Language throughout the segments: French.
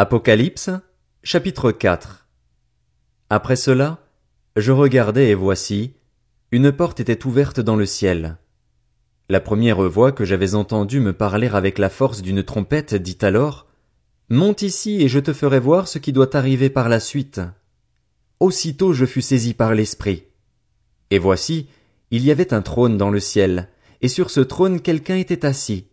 Apocalypse, chapitre 4 Après cela, je regardai et voici, une porte était ouverte dans le ciel. La première voix que j'avais entendue me parler avec la force d'une trompette dit alors, Monte ici et je te ferai voir ce qui doit arriver par la suite. Aussitôt je fus saisi par l'esprit. Et voici, il y avait un trône dans le ciel, et sur ce trône quelqu'un était assis.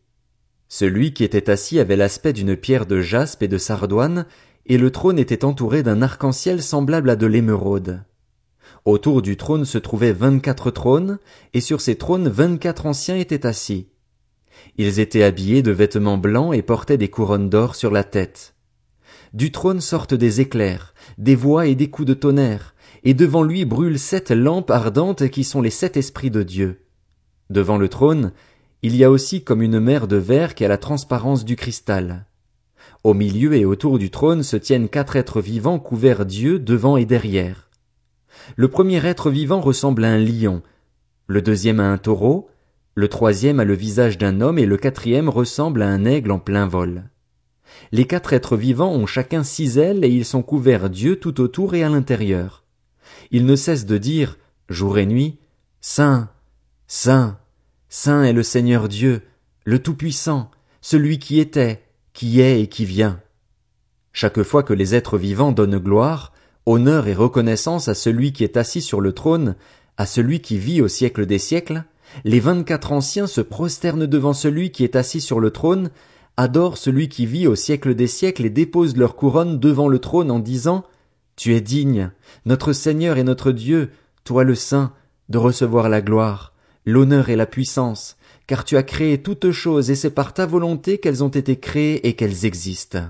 Celui qui était assis avait l'aspect d'une pierre de jaspe et de sardoine, et le trône était entouré d'un arc-en-ciel semblable à de l'émeraude. Autour du trône se trouvaient vingt-quatre trônes, et sur ces trônes vingt-quatre anciens étaient assis. Ils étaient habillés de vêtements blancs et portaient des couronnes d'or sur la tête. Du trône sortent des éclairs, des voix et des coups de tonnerre, et devant lui brûlent sept lampes ardentes qui sont les sept esprits de Dieu. Devant le trône, il y a aussi comme une mer de verre qui a la transparence du cristal. Au milieu et autour du trône se tiennent quatre êtres vivants couverts d'yeux devant et derrière. Le premier être vivant ressemble à un lion, le deuxième à un taureau, le troisième a le visage d'un homme et le quatrième ressemble à un aigle en plein vol. Les quatre êtres vivants ont chacun six ailes et ils sont couverts d'yeux tout autour et à l'intérieur. Ils ne cessent de dire, jour et nuit, Saint, Saint, Saint est le Seigneur Dieu, le Tout-Puissant, celui qui était, qui est et qui vient. Chaque fois que les êtres vivants donnent gloire, honneur et reconnaissance à celui qui est assis sur le trône, à celui qui vit au siècle des siècles, les vingt-quatre anciens se prosternent devant celui qui est assis sur le trône, adorent celui qui vit au siècle des siècles et déposent leur couronne devant le trône en disant Tu es digne, notre Seigneur et notre Dieu, toi le Saint, de recevoir la gloire, l'honneur et la puissance, car tu as créé toutes choses et c'est par ta volonté qu'elles ont été créées et qu'elles existent.